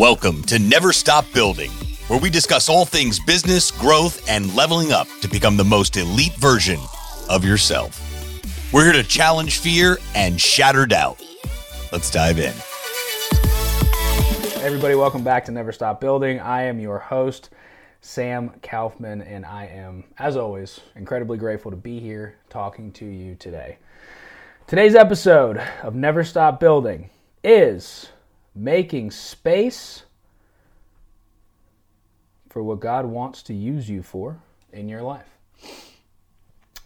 Welcome to Never Stop Building, where we discuss all things business, growth, and leveling up to become the most elite version of yourself. We're here to challenge fear and shatter doubt. Let's dive in. Everybody, welcome back to Never Stop Building. I am your host, Sam Kaufman, and I am, as always, incredibly grateful to be here talking to you today. Today's episode of Never Stop Building is making space for what God wants to use you for in your life.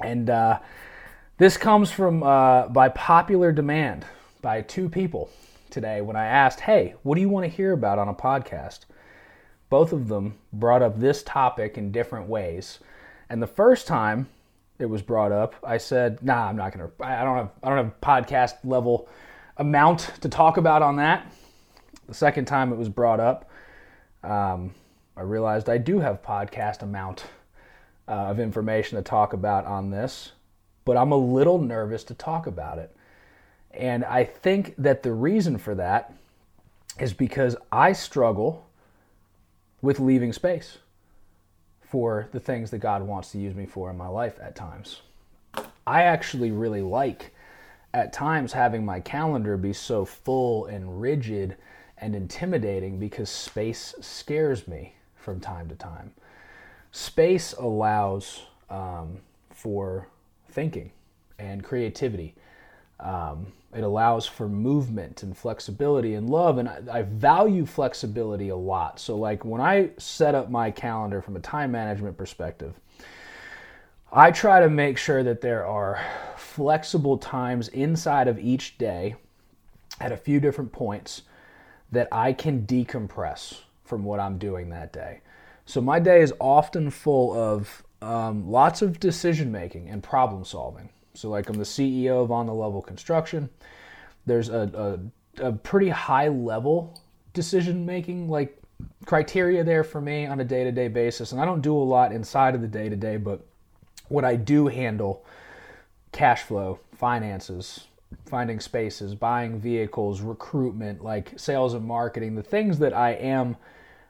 And uh, this comes from uh, by popular demand by two people today when I asked, "Hey, what do you want to hear about on a podcast?" Both of them brought up this topic in different ways. And the first time it was brought up, I said, "Nah, I'm not going to I don't have I don't have podcast level amount to talk about on that." The second time it was brought up, um, I realized I do have podcast amount uh, of information to talk about on this, but I'm a little nervous to talk about it. And I think that the reason for that is because I struggle with leaving space for the things that God wants to use me for in my life at times. I actually really like at times having my calendar be so full and rigid and intimidating because space scares me from time to time. Space allows um, for thinking and creativity. Um, it allows for movement and flexibility and love, and I, I value flexibility a lot. So, like when I set up my calendar from a time management perspective, I try to make sure that there are flexible times inside of each day at a few different points that I can decompress from what I'm doing that day. So my day is often full of um, lots of decision making and problem solving. So, like, I'm the CEO of On the Level Construction. There's a, a, a pretty high level decision making, like, criteria there for me on a day to day basis. And I don't do a lot inside of the day to day, but what I do handle cash flow, finances, finding spaces, buying vehicles, recruitment, like sales and marketing, the things that I am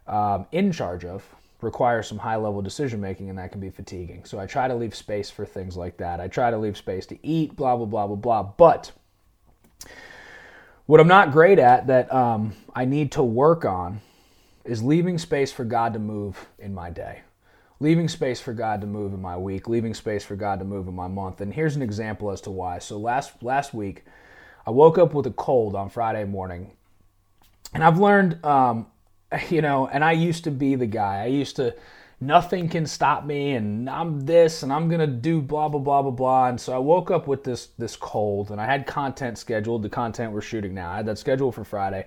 um, in charge of require some high level decision making and that can be fatiguing. So I try to leave space for things like that. I try to leave space to eat, blah, blah, blah, blah, blah. But what I'm not great at that um, I need to work on is leaving space for God to move in my day leaving space for God to move in my week, leaving space for God to move in my month. And here's an example as to why. So last last week, I woke up with a cold on Friday morning, and I've learned, um, you know, and I used to be the guy. I used to. Nothing can stop me, and I'm this, and I'm gonna do blah blah blah blah blah. And so I woke up with this this cold, and I had content scheduled. The content we're shooting now, I had that scheduled for Friday,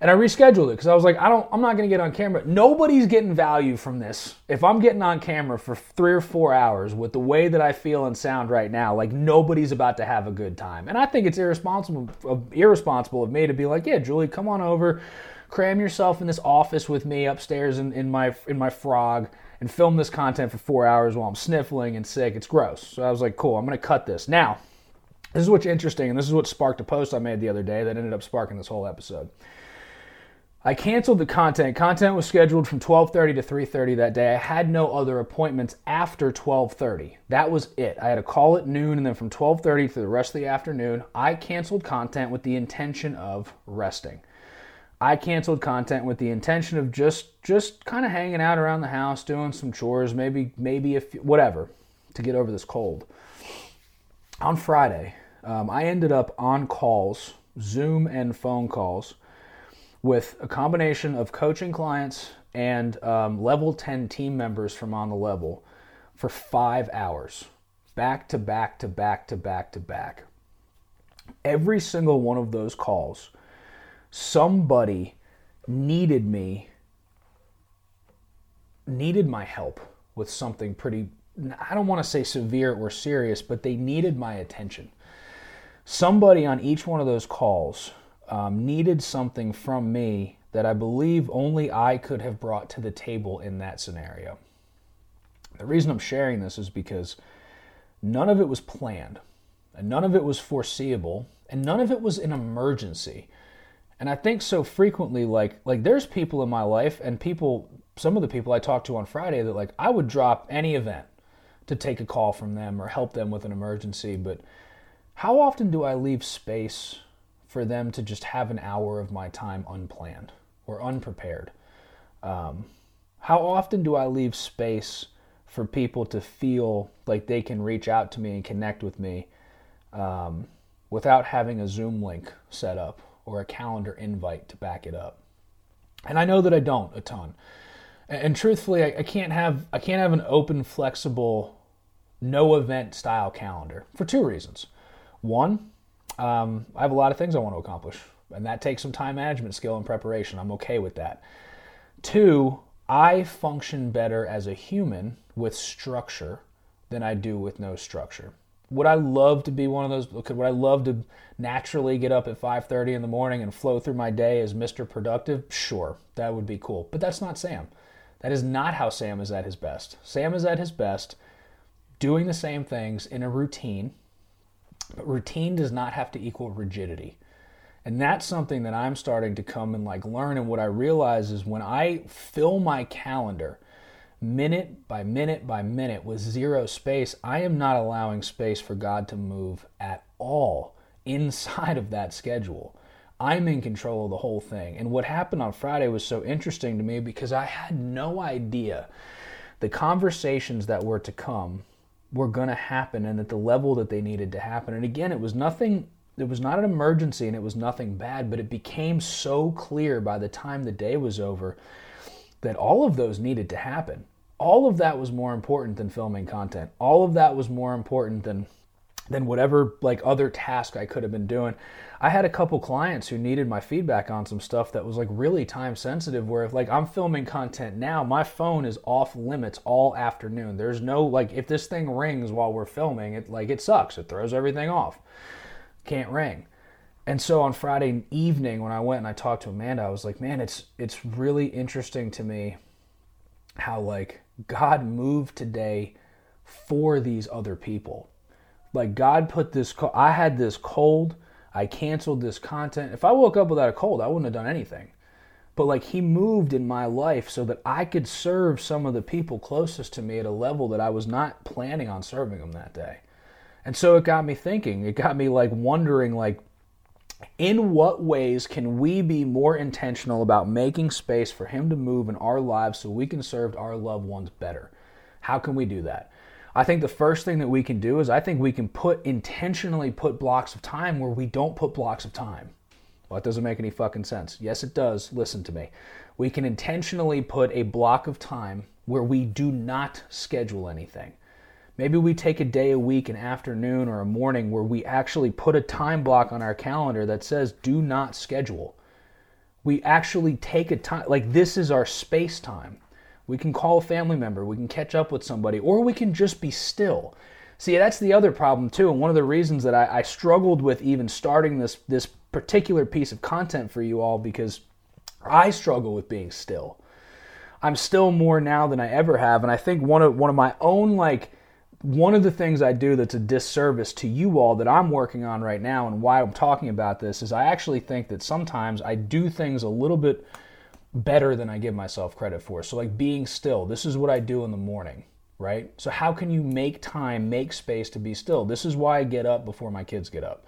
and I rescheduled it because I was like, I don't, I'm not to get on camera. Nobody's getting value from this. If I'm getting on camera for three or four hours with the way that I feel and sound right now, like nobody's about to have a good time. And I think it's irresponsible, irresponsible of me to be like, yeah, Julie, come on over, cram yourself in this office with me upstairs in, in my in my frog and film this content for four hours while I'm sniffling and sick. It's gross. So I was like, cool, I'm to cut this now. This is what's interesting, and this is what sparked a post I made the other day that ended up sparking this whole episode. I canceled the content. Content was scheduled from 12:30 to 3:30 that day. I had no other appointments after 12:30. That was it. I had a call at noon and then from 12:30 to the rest of the afternoon, I canceled content with the intention of resting. I canceled content with the intention of just just kind of hanging out around the house, doing some chores, maybe maybe if whatever to get over this cold. On Friday, um, I ended up on calls, Zoom and phone calls with a combination of coaching clients and um, level 10 team members from on the level for five hours, back to back to back to back to back. Every single one of those calls, somebody needed me, needed my help with something pretty, I don't want to say severe or serious, but they needed my attention. Somebody on each one of those calls um, needed something from me that I believe only I could have brought to the table in that scenario. The reason I'm sharing this is because none of it was planned, and none of it was foreseeable, and none of it was an emergency. And I think so frequently, like like there's people in my life and people, some of the people I talked to on Friday that like I would drop any event to take a call from them or help them with an emergency. But how often do I leave space for them to just have an hour of my time unplanned or unprepared? Um, how often do I leave space for people to feel like they can reach out to me and connect with me um, without having a Zoom link set up or a calendar invite to back it up? And I know that I don't a ton. And, and truthfully, I, I can't have I can't have an open, flexible, no event style calendar for two reasons. One, um, I have a lot of things I want to accomplish, and that takes some time management skill and preparation. I'm okay with that. Two, I function better as a human with structure than I do with no structure. Would I love to be one of those? Would I love to naturally get up at 5:30 in the morning and flow through my day as Mr. Productive? Sure, that would be cool. But that's not Sam. That is not how Sam is at his best. Sam is at his best doing the same things in a routine. But routine does not have to equal rigidity. And that's something that I'm starting to come and like learn. And what I realize is when I fill my calendar minute by minute by minute with zero space, I am not allowing space for God to move at all inside of that schedule. I'm in control of the whole thing. And what happened on Friday was so interesting to me because I had no idea the conversations that were to come were going to happen and at the level that they needed to happen. And again, it was nothing it was not an emergency and it was nothing bad, but it became so clear by the time the day was over that all of those needed to happen. All of that was more important than filming content. All of that was more important than than whatever like other task I could have been doing. I had a couple clients who needed my feedback on some stuff that was like really time sensitive where if like I'm filming content now, my phone is off limits all afternoon. There's no like if this thing rings while we're filming, it like it sucks. It throws everything off can't ring. And so on Friday evening when I went and I talked to Amanda, I was like, man, it's it's really interesting to me how like God moved today for these other people. Like God put this I had this cold, I canceled this content. If I woke up without a cold, I wouldn't have done anything. But like he moved in my life so that I could serve some of the people closest to me at a level that I was not planning on serving them that day. And so it got me thinking. It got me like wondering like in what ways can we be more intentional about making space for him to move in our lives so we can serve our loved ones better? How can we do that? I think the first thing that we can do is I think we can put intentionally put blocks of time where we don't put blocks of time. Well, that doesn't make any fucking sense. Yes, it does. Listen to me. We can intentionally put a block of time where we do not schedule anything. Maybe we take a day a week, an afternoon, or a morning where we actually put a time block on our calendar that says do not schedule. We actually take a time, like this is our space time. We can call a family member, we can catch up with somebody, or we can just be still. See, that's the other problem too, and one of the reasons that I, I struggled with even starting this this particular piece of content for you all because I struggle with being still. I'm still more now than I ever have, and I think one of one of my own like one of the things I do that's a disservice to you all that I'm working on right now and why I'm talking about this is I actually think that sometimes I do things a little bit better than I give myself credit for. So, like being still, this is what I do in the morning, right? So, how can you make time, make space to be still? This is why I get up before my kids get up.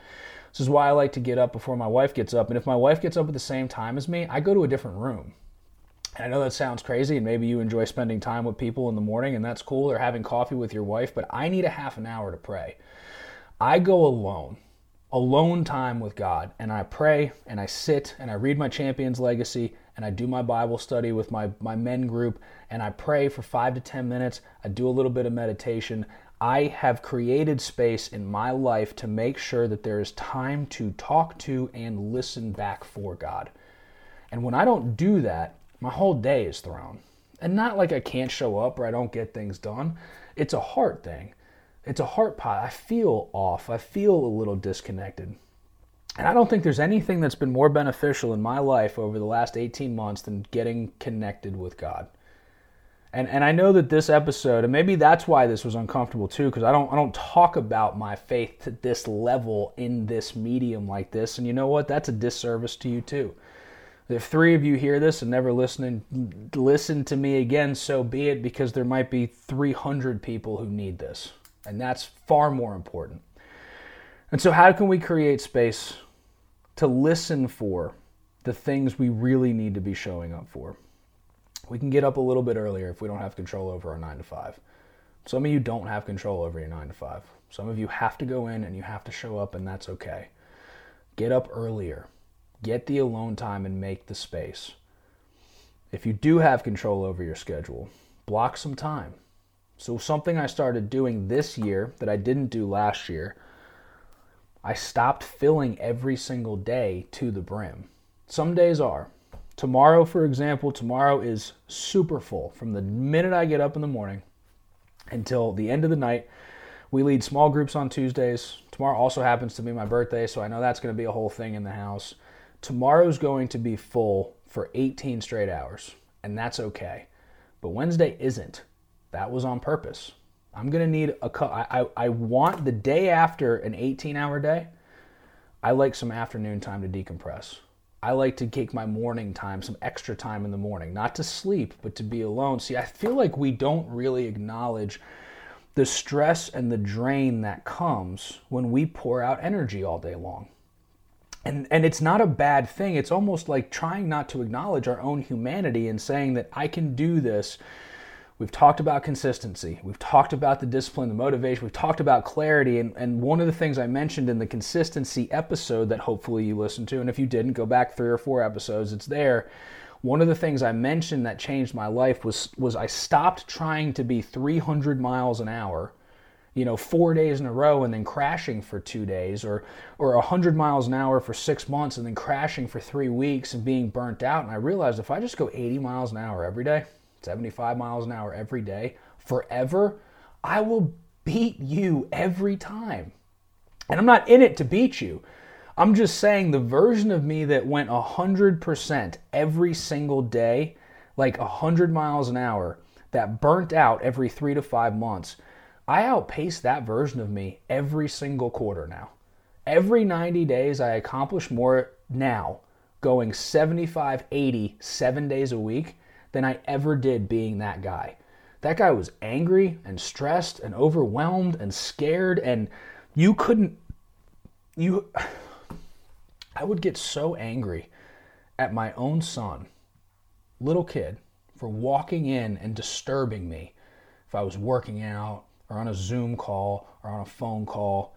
This is why I like to get up before my wife gets up. And if my wife gets up at the same time as me, I go to a different room. And I know that sounds crazy, and maybe you enjoy spending time with people in the morning, and that's cool, or having coffee with your wife, but I need a half an hour to pray. I go alone, alone time with God, and I pray, and I sit, and I read my Champions Legacy, and I do my Bible study with my, my men group, and I pray for five to 10 minutes. I do a little bit of meditation. I have created space in my life to make sure that there is time to talk to and listen back for God. And when I don't do that, my whole day is thrown. And not like I can't show up or I don't get things done. It's a heart thing. It's a heart pot. I feel off. I feel a little disconnected. And I don't think there's anything that's been more beneficial in my life over the last 18 months than getting connected with God. And and I know that this episode, and maybe that's why this was uncomfortable too, because I don't I don't talk about my faith to this level in this medium like this. And you know what? That's a disservice to you too. If three of you hear this and never listen listen to me again, so be it, because there might be 300 people who need this, and that's far more important. And so, how can we create space to listen for the things we really need to be showing up for? We can get up a little bit earlier if we don't have control over our nine to five. Some of you don't have control over your nine to five. Some of you have to go in and you have to show up, and that's okay. Get up earlier. Get the alone time and make the space. If you do have control over your schedule, block some time. So, something I started doing this year that I didn't do last year, I stopped filling every single day to the brim. Some days are. Tomorrow, for example, tomorrow is super full. From the minute I get up in the morning until the end of the night, we lead small groups on Tuesdays. Tomorrow also happens to be my birthday, so I know that's going to be a whole thing in the house. Tomorrow's going to be full for 18 straight hours, and that's okay. But Wednesday isn't. That was on purpose. I'm to need a I, I, I want the day after an 18 hour day, I like some afternoon time to decompress. I like to take my morning time, some extra time in the morning, not to sleep, but to be alone. See, I feel like we don't really acknowledge the stress and the drain that comes when we pour out energy all day long. And, and it's not a bad thing. It's almost like trying not to acknowledge our own humanity and saying that I can do this We've talked about consistency. We've talked about the discipline, the motivation. We've talked about clarity. And, and one of the things I mentioned in the consistency episode that hopefully you listened to, and if you didn't, go back three or four episodes, it's there. One of the things I mentioned that changed my life was, was I stopped trying to be 300 miles an hour, you know, four days in a row and then crashing for two days, or, or 100 miles an hour for six months and then crashing for three weeks and being burnt out. And I realized if I just go 80 miles an hour every day, 75 miles an hour every day forever, I will beat you every time. And I'm not in it to beat you. I'm just saying the version of me that went 100% every single day, like 100 miles an hour, that burnt out every three to five months, I outpace that version of me every single quarter now. Every 90 days, I accomplish more now, going 75, 80, seven days a week than I ever did being that guy. That guy was angry and stressed and overwhelmed and scared, and you couldn't. You. I would get so angry at my own son, little kid, for walking in and disturbing me if I was working out or on a Zoom call or on a phone call.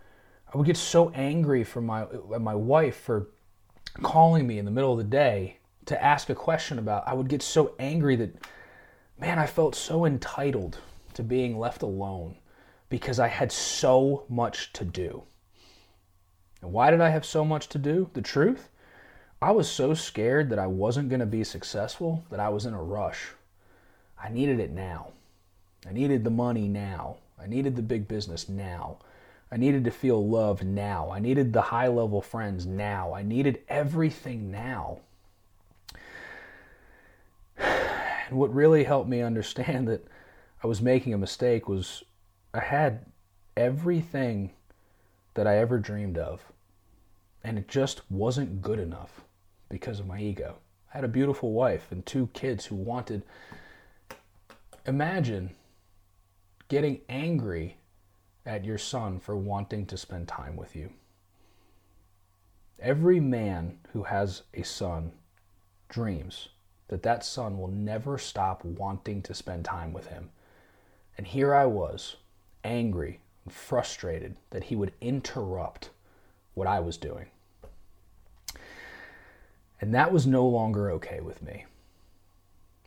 I would get so angry for my my wife for calling me in the middle of the day to ask a question about, I would get so angry that, man, I felt so entitled to being left alone because I had so much to do. And why did I have so much to do? The truth? I was so scared that I wasn't going to be successful that I was in a rush. I needed it now. I needed the money now. I needed the big business now. I needed to feel loved now. I needed the high level friends now. I needed everything now. And what really helped me understand that I was making a mistake was I had everything that I ever dreamed of, and it just wasn't good enough because of my ego. I had a beautiful wife and two kids who wanted. Imagine getting angry at your son for wanting to spend time with you. Every man who has a son dreams that that son will never stop wanting to spend time with him. And here I was, angry and frustrated that he would interrupt what I was doing. And that was no longer okay with me.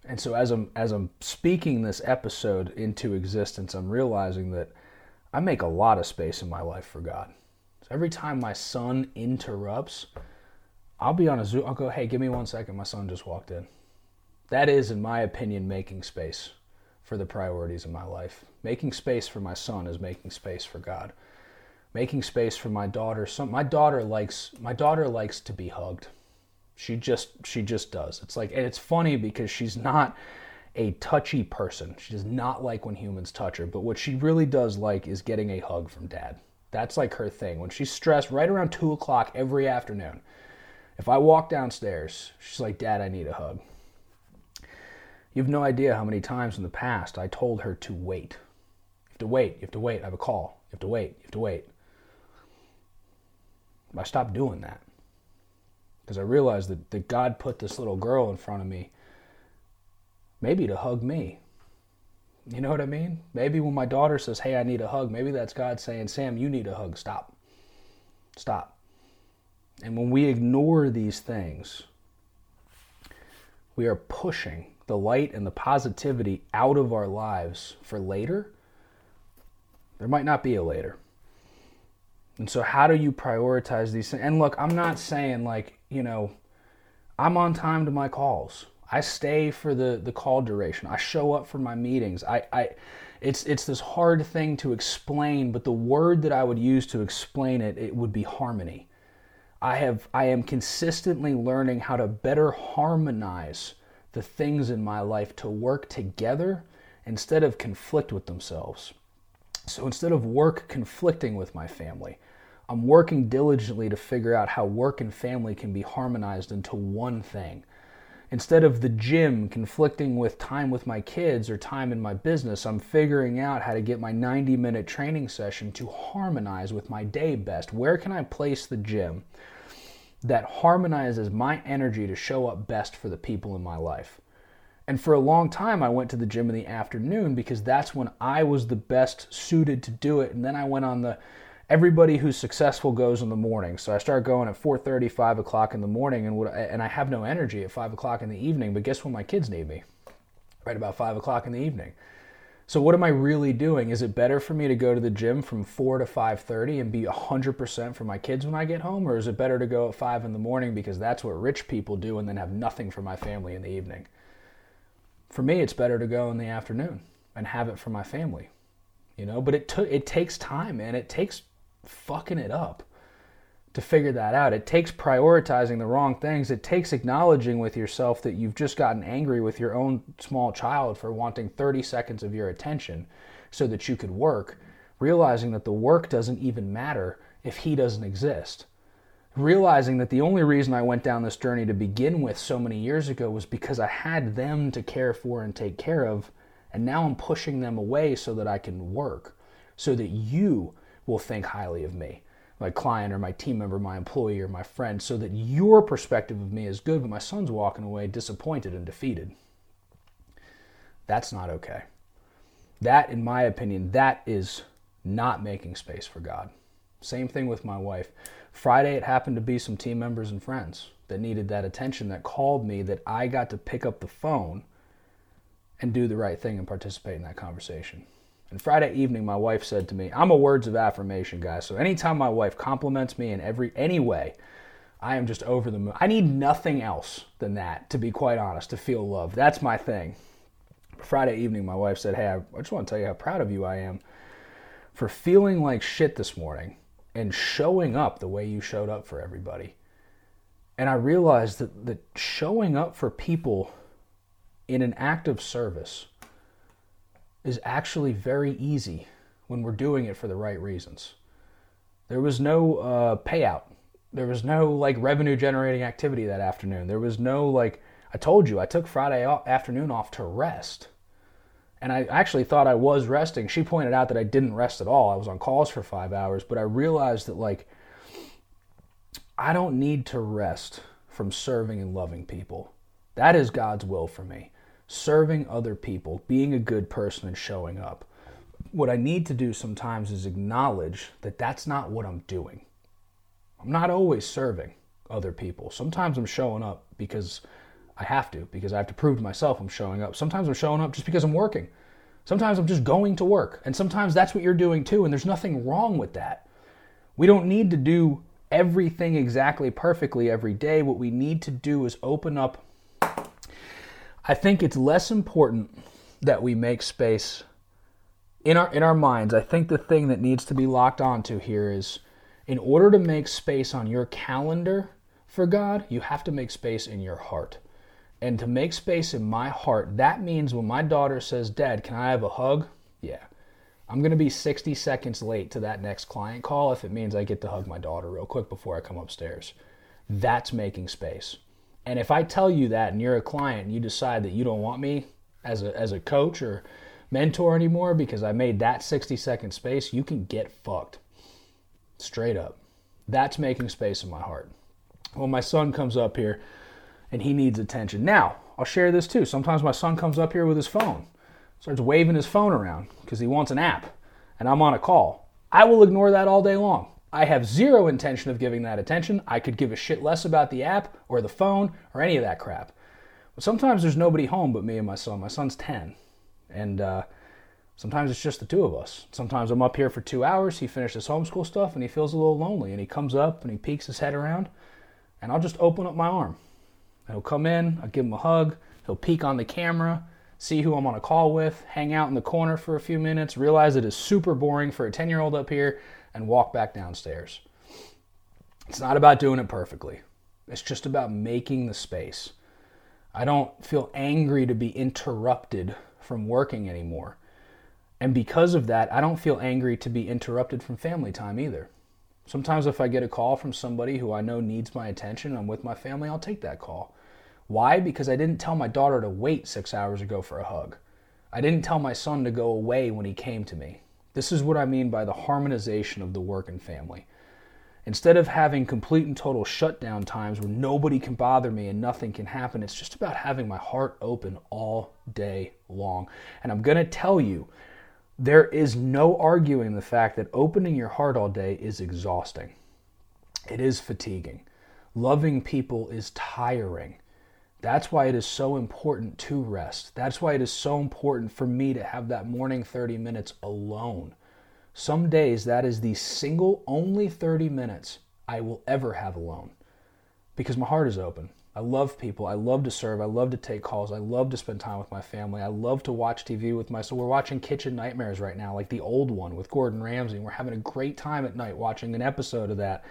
And so as I'm as I'm speaking this episode into existence, I'm realizing that I make a lot of space in my life for God. So every time my son interrupts, I'll be on a Zoom. I'll go, hey, give me one second. My son just walked in. That is, in my opinion, making space for the priorities of my life. Making space for my son is making space for God. Making space for my daughter. Some, my daughter likes my daughter likes to be hugged. She just she just does. It's like and it's funny because she's not a touchy person. She does not like when humans touch her, but what she really does like is getting a hug from dad. That's like her thing. When she's stressed, right around 2 o'clock every afternoon, if I walk downstairs, she's like, Dad, I need a hug. You have no idea how many times in the past I told her to wait. You have to wait, you have to wait, I have a call. You have to wait, you have to wait. I stopped doing that because I realized that, that God put this little girl in front of me maybe to hug me. You know what I mean? Maybe when my daughter says, Hey, I need a hug, maybe that's God saying, Sam, you need a hug. Stop. Stop. And when we ignore these things, we are pushing the light and the positivity out of our lives for later. There might not be a later. And so, how do you prioritize these things? And look, I'm not saying like, you know, I'm on time to my calls. I stay for the, the call duration. I show up for my meetings. I, I it's it's this hard thing to explain, but the word that I would use to explain it, it would be harmony. I have I am consistently learning how to better harmonize the things in my life to work together instead of conflict with themselves. So instead of work conflicting with my family, I'm working diligently to figure out how work and family can be harmonized into one thing. Instead of the gym conflicting with time with my kids or time in my business, I'm figuring out how to get my 90 minute training session to harmonize with my day best. Where can I place the gym that harmonizes my energy to show up best for the people in my life? And for a long time, I went to the gym in the afternoon because that's when I was the best suited to do it. And then I went on the everybody who's successful goes in the morning. So I start going at 4:30, 5 o'clock in the morning, and and I have no energy at 5 o'clock in the evening. But guess when my kids need me? Right about 5 o'clock in the evening. So what am I really doing? Is it better for me to go to the gym from 4 to 5:30 and be 100% for my kids when I get home or is it better to go at 5 in the morning because that's what rich people do and then have nothing for my family in the evening? for me, it's better to go in the afternoon and have it for my family, you know. But it took it takes time, man. It takes fucking it up to figure that out. It takes prioritizing the wrong things. It takes acknowledging with yourself that you've just gotten angry with your own small child for wanting 30 seconds of your attention so that you could work, realizing that the work doesn't even matter if he doesn't exist realizing that the only reason I went down this journey to begin with so many years ago was because I had them to care for and take care of, and now I'm pushing them away so that I can work, so that you will think highly of me, my client or my team member, my employee or my friend, so that your perspective of me is good, but my son's walking away disappointed and defeated. That's not okay. That, in my opinion, that is not making space for God. Same thing with my wife. Friday, it happened to be some team members and friends that needed that attention that called me that I got to pick up the phone and do the right thing and participate in that conversation. And Friday evening, my wife said to me, I'm a words of affirmation guy. So anytime my wife compliments me in every any way, I am just over the moon. I need nothing else than that, to be quite honest, to feel love. That's my thing. Friday evening, my wife said, Hey, I just want to tell you how proud of you I am for feeling like shit this morning and showing up the way you showed up for everybody. And I realized that, that showing up for people in an act of service is actually very easy when we're doing it for the right reasons. There was no uh, payout. There was no like revenue generating activity that afternoon. There was no like, I told you, I took Friday afternoon off to rest and I actually thought I was resting. She pointed out that I didn't rest at all. I was on calls for five hours, but I realized that, like, I don't need to rest from serving and loving people. That is God's will for me. Serving other people, being a good person, and showing up. What I need to do sometimes is acknowledge that that's not what I'm doing. I'm not always serving other people. Sometimes I'm showing up because I have to because I have to prove to myself I'm showing up. Sometimes I'm showing up just because I'm working. Sometimes I'm just going to work. And sometimes that's what you're doing too. And there's nothing wrong with that. We don't need to do everything exactly perfectly every day. What we need to do is open up. I think it's less important that we make space in our in our minds. I think the thing that needs to be locked onto here is in order to make space on your calendar for God, you have to make space in your heart. And to make space in my heart, that means when my daughter says, Dad, can I have a hug? Yeah. I'm going to be 60 seconds late to that next client call if it means I get to hug my daughter real quick before I come upstairs. That's making space. And if I tell you that and you're a client and you decide that you don't want me as a, as a coach or mentor anymore because I made that 60 second space, you can get fucked. Straight up. That's making space in my heart. When my son comes up here and he needs attention. Now, I'll share this too. Sometimes my son comes up here with his phone, starts waving his phone around because he wants an app, and I'm on a call. I will ignore that all day long. I have zero intention of giving that attention. I could give a shit less about the app or the phone or any of that crap. But sometimes there's nobody home but me and my son. My son's 10. And uh, sometimes it's just the two of us. Sometimes I'm up here for two hours. He finishes homeschool stuff and he feels a little lonely. And he comes up and he peeks his head around. And I'll just open up my arm And He'll come in, I'll give him a hug, he'll peek on the camera, see who I'm on a call with, hang out in the corner for a few minutes, realize it is super boring for a 10 year old up here, and walk back downstairs. It's not about doing it perfectly, it's just about making the space. I don't feel angry to be interrupted from working anymore. And because of that, I don't feel angry to be interrupted from family time either. Sometimes if I get a call from somebody who I know needs my attention, I'm with my family, I'll take that call. Why? Because I didn't tell my daughter to wait six hours ago for a hug. I didn't tell my son to go away when he came to me. This is what I mean by the harmonization of the work and family. Instead of having complete and total shutdown times where nobody can bother me and nothing can happen, it's just about having my heart open all day long. And I'm going to tell you, there is no arguing the fact that opening your heart all day is exhausting. It is fatiguing. Loving people is tiring. That's why it is so important to rest. That's why it is so important for me to have that morning 30 minutes alone. Some days that is the single only 30 minutes I will ever have alone because my heart is open. I love people. I love to serve. I love to take calls. I love to spend time with my family. I love to watch TV with my. So we're watching Kitchen Nightmares right now, like the old one with Gordon Ramsay. We're having a great time at night watching an episode of that.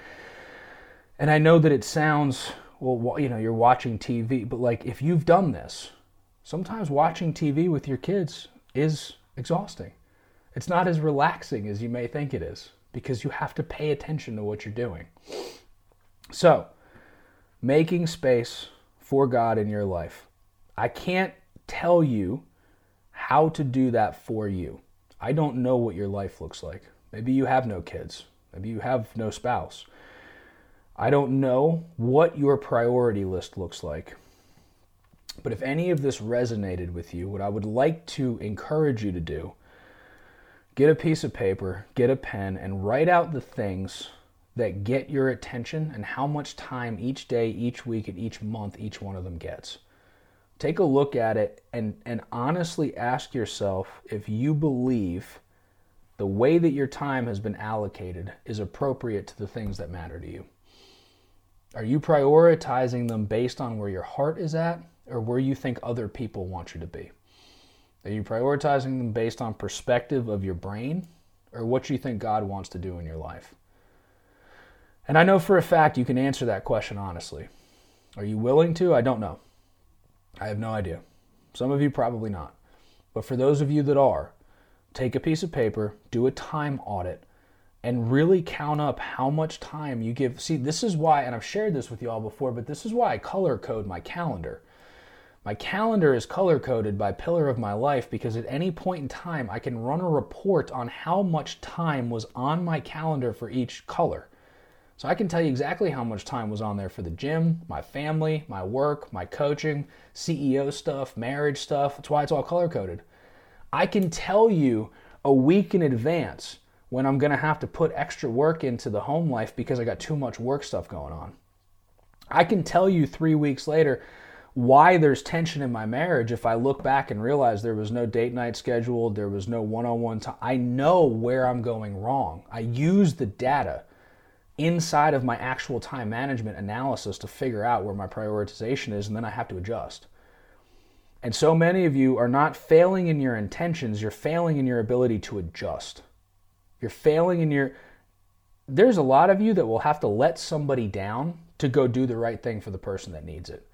And I know that it sounds well, you know, you're watching TV, but like if you've done this, sometimes watching TV with your kids is exhausting. It's not as relaxing as you may think it is because you have to pay attention to what you're doing. So, making space for God in your life. I can't tell you how to do that for you. I don't know what your life looks like. Maybe you have no kids. Maybe you have no spouse. I don't know what your priority list looks like. But if any of this resonated with you, what I would like to encourage you to do, get a piece of paper, get a pen, and write out the things that get your attention and how much time each day, each week, and each month each one of them gets. Take a look at it and, and honestly ask yourself if you believe the way that your time has been allocated is appropriate to the things that matter to you. Are you prioritizing them based on where your heart is at or where you think other people want you to be? Are you prioritizing them based on perspective of your brain or what you think God wants to do in your life? And I know for a fact you can answer that question honestly. Are you willing to? I don't know. I have no idea. Some of you probably not. But for those of you that are, take a piece of paper, do a time audit, and really count up how much time you give. See, this is why, and I've shared this with you all before, but this is why I color code my calendar. My calendar is color coded by pillar of my life because at any point in time I can run a report on how much time was on my calendar for each color. So I can tell you exactly how much time was on there for the gym, my family, my work, my coaching, CEO stuff, marriage stuff. That's why it's all color coded. I can tell you a week in advance when I'm going to have to put extra work into the home life because I got too much work stuff going on. I can tell you three weeks later why there's tension in my marriage if I look back and realize there was no date night scheduled, there was no one on one time. I know where I'm going wrong. I use the data inside of my actual time management analysis to figure out where my prioritization is, and then I have to adjust. And so many of you are not failing in your intentions, you're failing in your ability to adjust. You're failing in your. There's a lot of you that will have to let somebody down to go do the right thing for the person that needs it.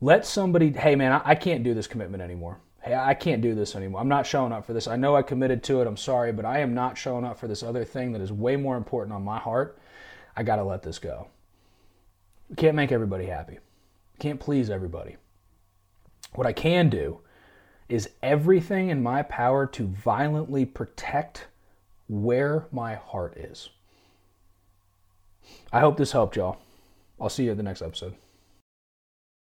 Let somebody, hey man, I, I can't do this commitment anymore. Hey, I can't do this anymore. I'm not showing up for this. I know I committed to it. I'm sorry, but I am not showing up for this other thing that is way more important on my heart. I got to let this go. Can't make everybody happy. Can't please everybody. What I can do is everything in my power to violently protect where my heart is. I hope this helped y'all. I'll see you at the next episode.